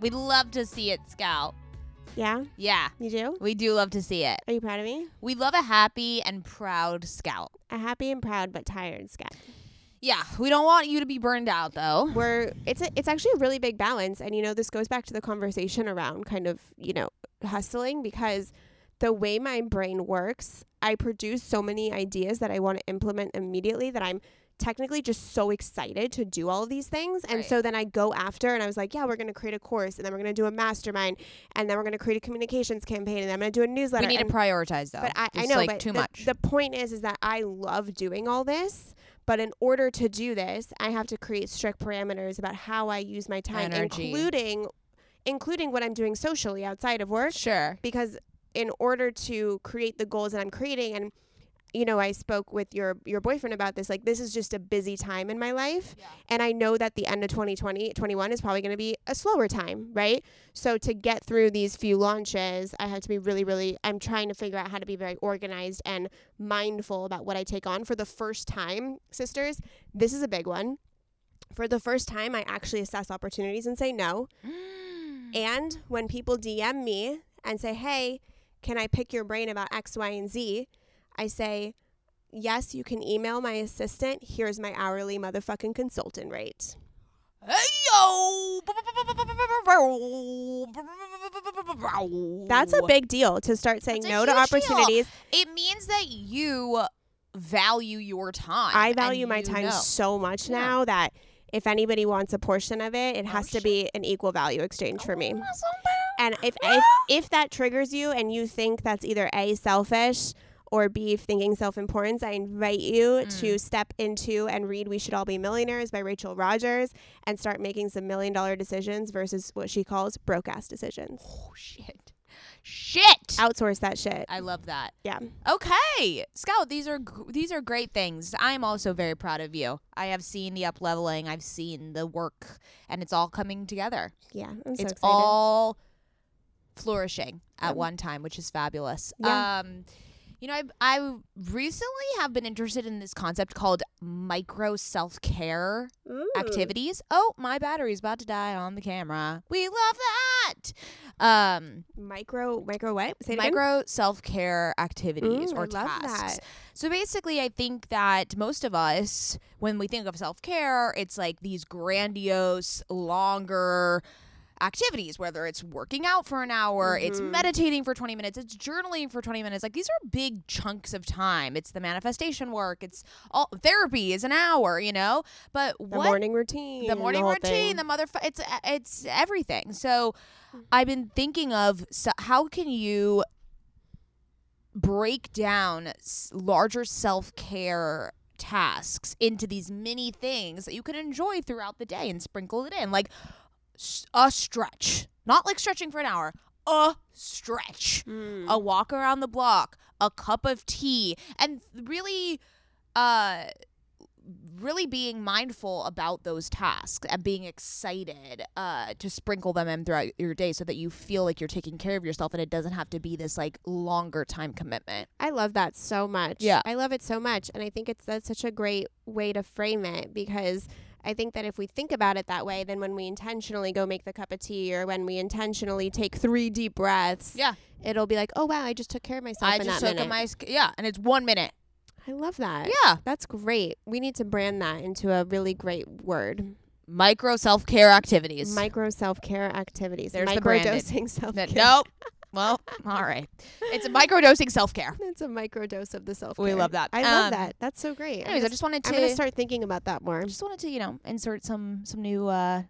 We'd love to see it, Scout. Yeah, Yeah, you do? we do love to see it. Are you proud of me? We love a happy and proud Scout. A happy and proud but tired Scout. Yeah, we don't want you to be burned out though. We're it's a, it's actually a really big balance, and you know this goes back to the conversation around kind of you know hustling because the way my brain works, I produce so many ideas that I want to implement immediately that I'm technically just so excited to do all of these things. And Right. so then I go after and I was like, yeah, we're going to create a course and then we're going to do a mastermind and then we're going to create a communications campaign and then I'm going to do a newsletter. We need to prioritize though. but I, I know, like but too the, much. The point is, is that I love doing all this, but in order to do this, I have to create strict parameters about how I use my time, Energy. including, including what I'm doing socially outside of work. sure. Because in order to create the goals that I'm creating, and you know, I spoke with your your boyfriend about this. Like, this is just a busy time in my life, and I know that the end of 2020, 21 is probably going to be a slower time, right? So to get through these few launches, I have to be really, really. I'm trying to figure out how to be very organized and mindful about what I take on for the first time, sisters. This is a big one. For the first time, I actually assess opportunities and say no. And when people DM me and say, hey, can I pick your brain about X, Y, and Z? I say, yes, you can email my assistant. Here's my hourly motherfucking consultant rate. Hey yo! That's a big deal to start saying That's no to huge deal. opportunities. It means that you value your time. I value my time know. so much Yeah. now that if anybody wants a portion of it, it has to shit. be an equal value exchange for me. Oh, And if, if if that triggers you and you think that's either A selfish or B thinking self-importance, I invite you to step into and read We Should All Be Millionaires by Rachel Rodgers and start making some million dollar decisions versus what she calls broke ass decisions. Oh shit! Shit! Outsource that shit. I love that. Yeah. Okay, Scout. These are these are great things. I am also very proud of you. I have seen the up leveling. I've seen the work, and it's all coming together. Yeah. I'm so it's all flourishing at Yep. one time, which is fabulous. Yeah. Um, you know, I I recently have been interested in this concept called micro self care activities. Oh, my battery's about to die on the camera. We love that. Um, Micro micro what? Say it again. micro self care activities Mm, or I love tasks. that. So basically, I think that most of us, when we think of self care, it's like these grandiose, longer activities, whether it's working out for an hour, it's Mhm. meditating for 20 minutes, it's journaling for 20 minutes. Like these are big chunks of time. It's the manifestation work, it's all therapy is an hour, you know? But The what morning routine. the morning whole routine, thing. the mother, it's it's everything. So I've been thinking of so how can you break down s- larger self care tasks into these mini things that you can enjoy throughout the day and sprinkle it in, like a stretch, not like stretching for an hour. A stretch, Mm. a walk around the block, a cup of tea, and really, uh, really being mindful about those tasks and being excited uh, to sprinkle them in throughout your day so that you feel like you're taking care of yourself and it doesn't have to be this like longer time commitment. I love that so much. Yeah. I love it so much. And I think it's that's such a great way to frame it because I think that if we think about it that way, then when we intentionally go make the cup of tea or when we intentionally take three deep breaths, Yeah. it'll be like, oh wow, I just took care of myself I just took my yeah, and it's one minute. I love that. Yeah. That's great. We need to brand that into a really great word. Micro self care activities. Micro self care activities. There's the branded. Microdosing self care. nope. Well, all right. It's a microdosing self care. It's a micro dose of the self care. We love that. I love Um, that. That's so great. Anyways, I just wanted to I'm gonna start thinking about that more. I just wanted to, you know, insert some some new uh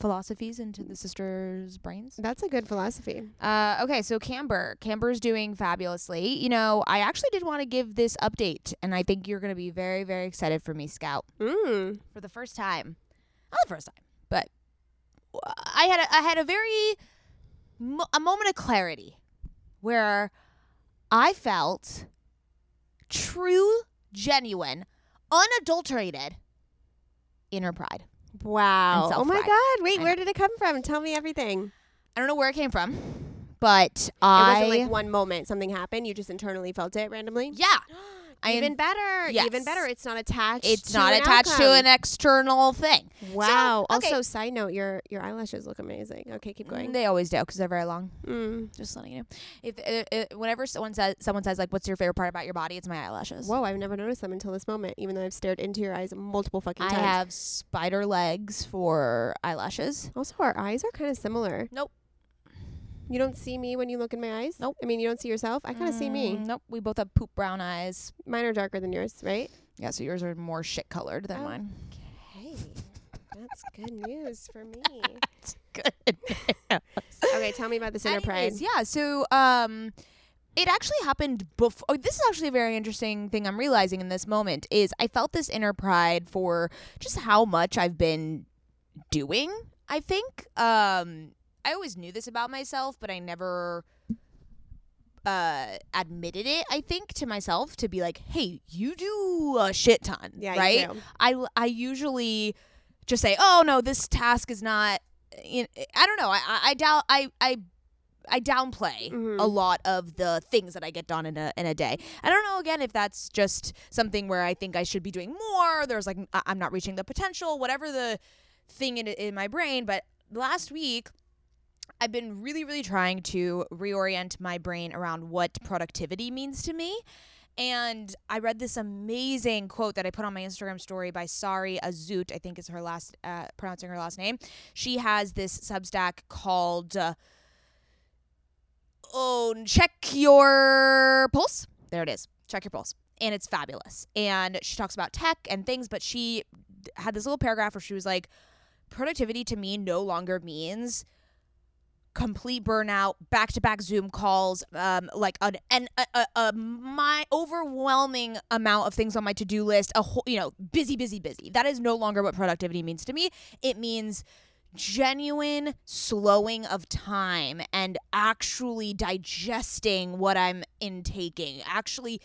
philosophies into the sisters' brains. That's a good philosophy. Uh, okay, so Camber. Camber's doing fabulously. You know, I actually did want to give this update, and I think you're going to be very, very excited for me, Scout. Mm. For the first time, not the first time, but I had a, I had a very mo- a moment of clarity where I felt true, genuine, unadulterated inner pride. Wow. Oh my. God. Wait, I where know. did it come from? Tell me everything. I don't know where it came from, but It I wasn't like one moment something happened. You just internally felt it randomly. yeah. Even better. Even better. It's not attached. It's to not an attached to an external thing. Wow. okay. Also, side note, your your eyelashes look amazing. Okay, keep going. They always do because they're very long. Mm. Just letting you know. If whenever someone says someone says like, "What's your favorite part about your body?" It's my eyelashes. Whoa, I've never noticed them until this moment. Even though I've stared into your eyes multiple fucking I times. I have spider legs for eyelashes. Also, our eyes are kind of similar. Nope. You don't see me when you look in my eyes. Nope. I mean, you don't see yourself. I kind of see me. Mm, Nope. We both have poop brown eyes. Mine are darker than yours, right? Yeah, so yours are more shit colored than Oh. mine. Okay. that's good news for me. Good. Okay, tell me about this inner pride. Anyways, yeah. So, um, it actually happened before. Oh, this is actually a very interesting thing I'm realizing in this moment is I felt this inner pride for just how much I've been doing. I think um, I always knew this about myself, but I never uh admitted it i think to myself to be like hey you do a shit ton Yeah, right. I I usually just say, "Oh no, this task is not." You know, I don't know. I I, doubt. I I I downplay Mhm. a lot of the things that I get done in a in a day. I don't know again if that's just something where I think I should be doing more. There's like I'm not reaching the potential, whatever the thing in in my brain. But last week. I've been really, really trying to reorient my brain around what productivity means to me. And I read this amazing quote that I put on my Instagram story by Sari Azout, I think is her last, uh, pronouncing her last name. She has this Substack called, uh, oh, Check Your Pulse. There it is. Check Your Pulse. And it's fabulous. And she talks about tech and things, but she had this little paragraph where she was like, productivity to me no longer means complete burnout, back to back Zoom calls, um, like an, an a, a, a my overwhelming amount of things on my to do list. A whole, you know, busy, busy, busy. That is no longer what productivity means to me. It means genuine slowing of time and actually digesting what I'm intaking, actually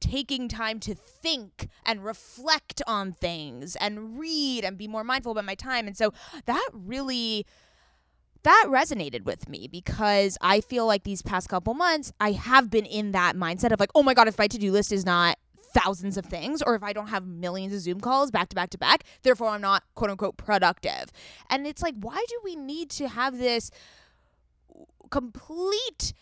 taking time to think and reflect on things and read and be more mindful about my time. And so that really that resonated with me because I feel like these past couple months I have been in that mindset of like, oh my god, if my to-do list is not thousands of things or if I don't have millions of Zoom calls back to back to back, therefore I'm not quote unquote productive. And it's like, why do we need to have this complete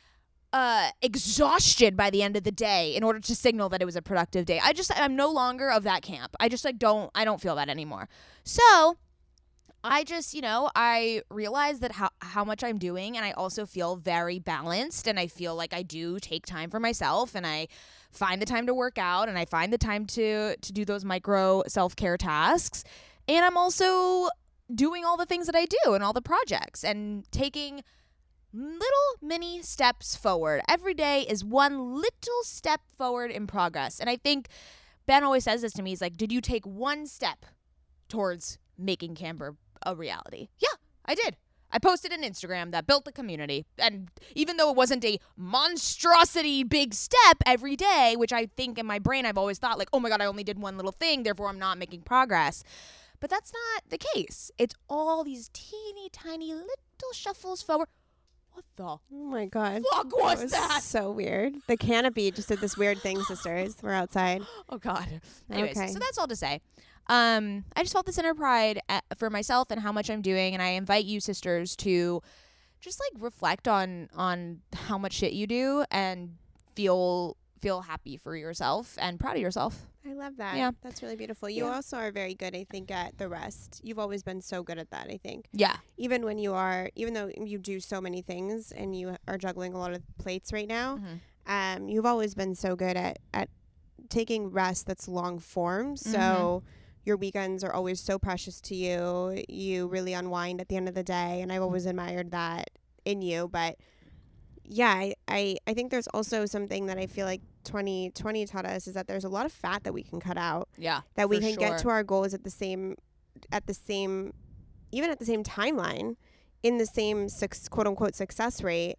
uh exhaustion by the end of the day in order to signal that it was a productive day. I just I'm no longer of that camp. I just like don't I don't feel that anymore. So, I just, you know, I realize that how how much I'm doing and I also feel very balanced and I feel like I do take time for myself and I find the time to work out and I find the time to to do those micro self-care tasks. And I'm also doing all the things that I do and all the projects and taking little mini steps forward. Every day is one little step forward in progress. And I think Ben always says this to me. He's like, Did you take one step towards making Camber a reality? Yeah, I did. I posted an Instagram that built the community. And even though it wasn't a monstrosity big step every day, which I think in my brain I've always thought, like, oh my God, I only did one little thing, therefore I'm not making progress. But that's not the case. It's all these teeny tiny little shuffles forward. What the Oh my god. fuck That was was that? so weird. The canopy just did this weird thing, sisters. We're outside. Oh God. Anyways, Okay. so that's all to say. Um, I just felt this inner pride at, for myself and how much I'm doing, and I invite you, sisters, to just like reflect on on how much shit you do and feel feel happy for yourself and proud of yourself. I love that. Yeah. That's really beautiful. You Yeah. also are very good, I think, at the rest. You've always been so good at that, I think. Yeah. Even when you are, even though you do so many things and you are juggling a lot of plates right now, Mhm. um, you've always been so good at, at taking rest that's long form. So Mm-hmm. Your weekends are always so precious to you. You really unwind at the end of the day. And I've always admired that in you. But yeah, I, I, I think there's also something that I feel like 2020 taught us is that there's a lot of fat that we can cut out Yeah. that we can get to our goals at the same at the same even at the same timeline in the same six, quote unquote success rate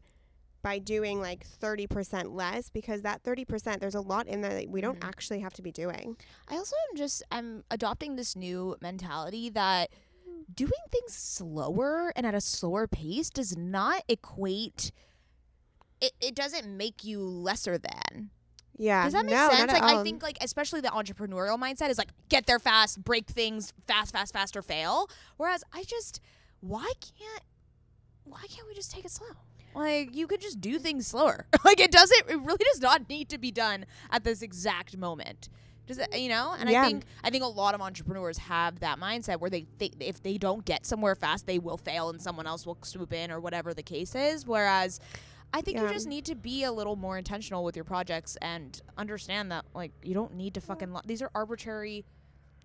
by doing like 30% less because that 30% there's a lot in there that we don't Mhm. actually have to be doing I also am just I'm adopting this new mentality that doing things slower and at a slower pace does not equate it, it doesn't make you lesser than. yeah Does that make no, sense? Like I think like especially the entrepreneurial mindset is like get there fast, break things fast, fast, fast or fail. Whereas I just why can't why can't we just take it slow? Like you could just do things slower. like it doesn't it really does not need to be done at this exact moment. Does it you know? And Yeah. I think I think a lot of entrepreneurs have that mindset where they think if they don't get somewhere fast, they will fail and someone else will swoop in or whatever the case is. Whereas I think you just need to be a little more intentional with your projects and understand that like you don't need to fucking lo- these are arbitrary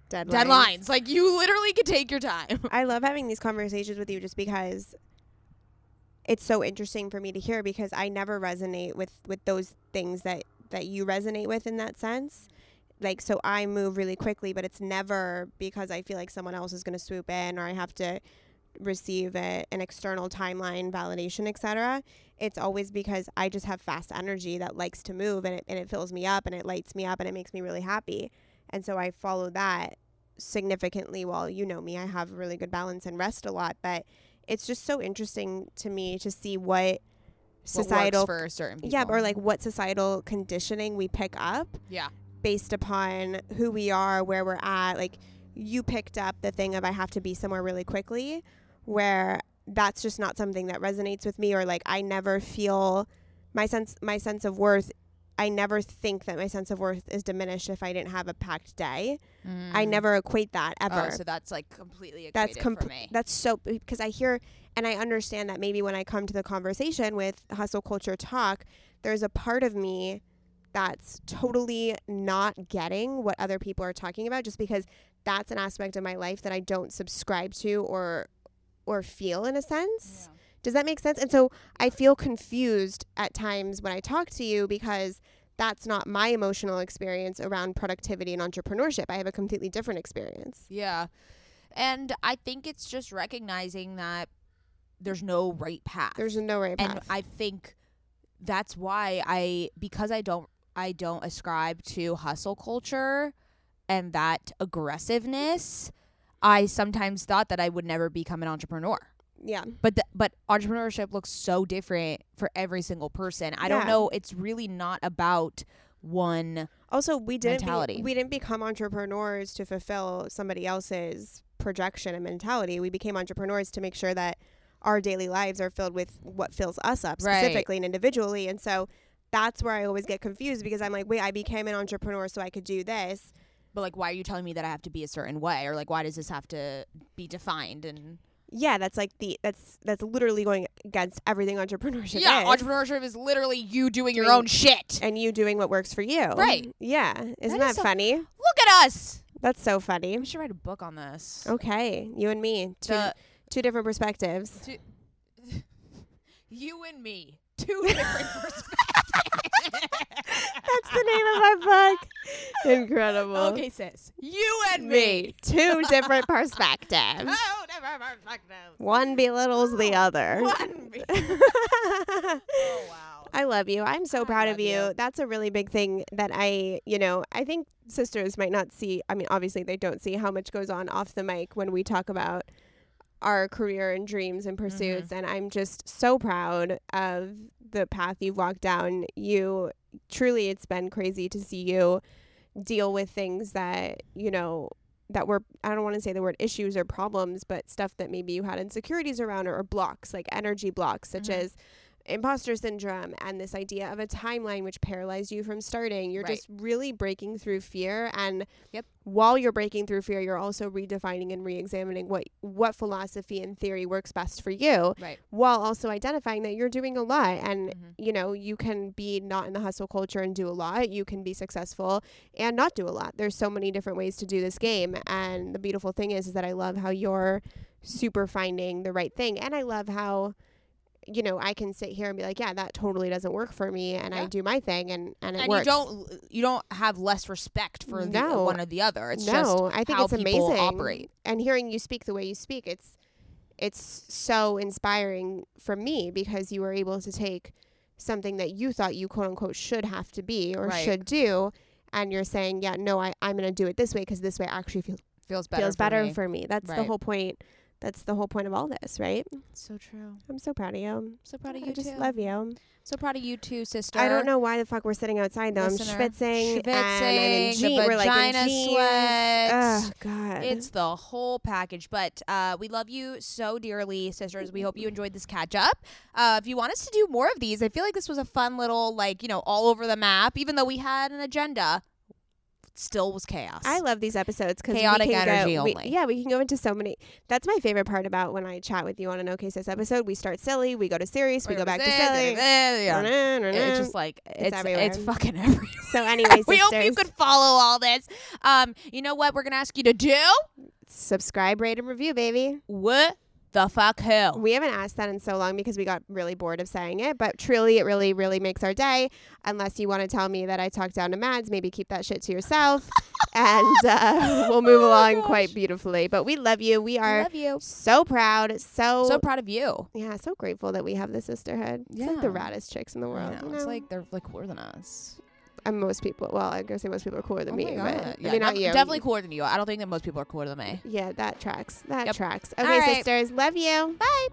deadlines. deadlines. Like you literally could take your time. I love having these conversations with you just because it's so interesting for me to hear because I never resonate with with those things that that you resonate with in that sense. Like so I move really quickly, but it's never because I feel like someone else is going to swoop in or I have to receive a, an external timeline validation etc it's always because i just have fast energy that likes to move and it, and it fills me up and it lights me up and it makes me really happy and so i follow that significantly well you know me i have really good balance and rest a lot but it's just so interesting to me to see what societal What for certain people. yeah or like what societal conditioning we pick up yeah. based upon who we are, where we're at. Like you picked up the thing of I have to be somewhere really quickly, where that's just not something that resonates with me or like I never feel my sense my sense of worth I never think that my sense of worth is diminished if I didn't have a packed day. I mm. never equate that oh, ever. Oh, so that's like completely that's equated for me. that's so because I hear and I understand that maybe when I come to the conversation with hustle culture talk, there's a part of me that's totally not getting what other people are talking about just because that's an aspect of my life that I don't subscribe to or or feel in a sense. Does that make sense? And so I feel confused at times when I talk to you because that's not my emotional experience around productivity and entrepreneurship. I have a completely different experience. Yeah. And I think it's just recognizing that there's no right path. There's no right path. and I think that's why I because I don't I don't ascribe to hustle culture and that aggressiveness. I sometimes thought that I would never become an entrepreneur. Yeah. But the, but entrepreneurship looks so different for every single person. I don't know. It's really not about one. Also, we didn't mentality. Be, we didn't become entrepreneurs to fulfill somebody else's projection and mentality. We became entrepreneurs to make sure that our daily lives are filled with what fills us up Right. specifically and individually. And so that's where I always get confused because I'm like, wait, I became an entrepreneur so I could do this. But like, why are you telling me that I have to be a certain way, or like, why does this have to be defined? And Yeah, that's like the that's that's literally going against everything entrepreneurship yeah, is. entrepreneurship is literally you doing your own shit. and you doing what works for you. Right. Yeah. Isn't That that, is so- funny? Look at us. That's so funny. We should write a book on this. Okay. You and me. Two The- two different perspectives. Two, you and me two different perspectives. That's the name of my book. Incredible. okay, sis. You and me. Two different perspectives. Oh, different perspectives. One belittles the other. One. be- oh wow. I love you. I'm so I proud of you. you. That's a really big thing that I, you know, I think sisters might not see. I mean, obviously they don't see how much goes on off the mic when we talk about our career and dreams and pursuits. And I'm just so proud of the path you've walked down. You truly, it's been crazy to see you deal with things that, you know, that were I don't want to say the word issues or problems, but stuff that maybe you had insecurities around or, or blocks, like energy blocks, such Mhm. as imposter syndrome and this idea of a timeline which paralyzed you from starting. You're Right. just really breaking through fear and Yep. while you're breaking through fear, you're also redefining and re-examining what what philosophy and theory works best for you Right. while also identifying that you're doing a lot and Mhm. you know you can be not in the hustle culture and do a lot you can be successful and not do a lot there's so many different ways to do this game and the beautiful thing is is that i love how you're super finding the right thing and i love how you know i can sit here and be like yeah that totally doesn't work for me and i do my thing and and it and works you don't you don't have less respect for the, one or the other. It's no just i think how it's amazing operate. and hearing you speak the way you speak it's it's so inspiring for me because you were able to take something that you thought you quote unquote should have to be or Right. should do and you're saying yeah no I, i'm going to do it this way because this way actually feels feels better. feels for better me. for me that's the whole point that's the whole point of all this right So true. i'm so proud of you So proud of you i just too. love you So proud of you too, sister. i don't know why the fuck we're sitting outside though Listener. i'm schwitzing, and I'm the we're like in vagina sweat. oh god It's the whole package. But uh, we love you so dearly, sisters. We hope you enjoyed this catch up. Uh, if you want us to do more of these, I feel like this was a fun little, like, you know, all over the map, even though we had an agenda. Still was chaos. I love these episodes because Chaotic we can energy go, we- only. yeah, we can go into so many. That's my favorite part about when I chat with you on an OK Sis episode. We start silly, we go to serious, we go back to eh, silly. Eh, eh, yeah. It's just like it's it's, fucking everywhere. so, anyways, we hope you could follow all this. Um, you know what we're gonna ask you to do? subscribe, rate, and review, baby. What the fuck who? We haven't asked that in so long because we got really bored of saying it, but truly, it really, really makes our day. Unless you want to tell me that I talked down to Mads, maybe keep that shit to yourself, and uh, we'll move Oh along quite beautifully. But we love you. We are you. so proud, so So proud of you. Yeah, so grateful that we have the sisterhood. It's like the raddest chicks in the world. know, you It's like they're like cooler than us. And most people. Well, I'm gonna say most people are cooler than Oh me, but God. I Yeah, mean not you. Definitely cooler than you. I don't think that most people are cooler than me. Yeah, that tracks. That Yep. tracks. Okay, right. sisters, love you. Bye.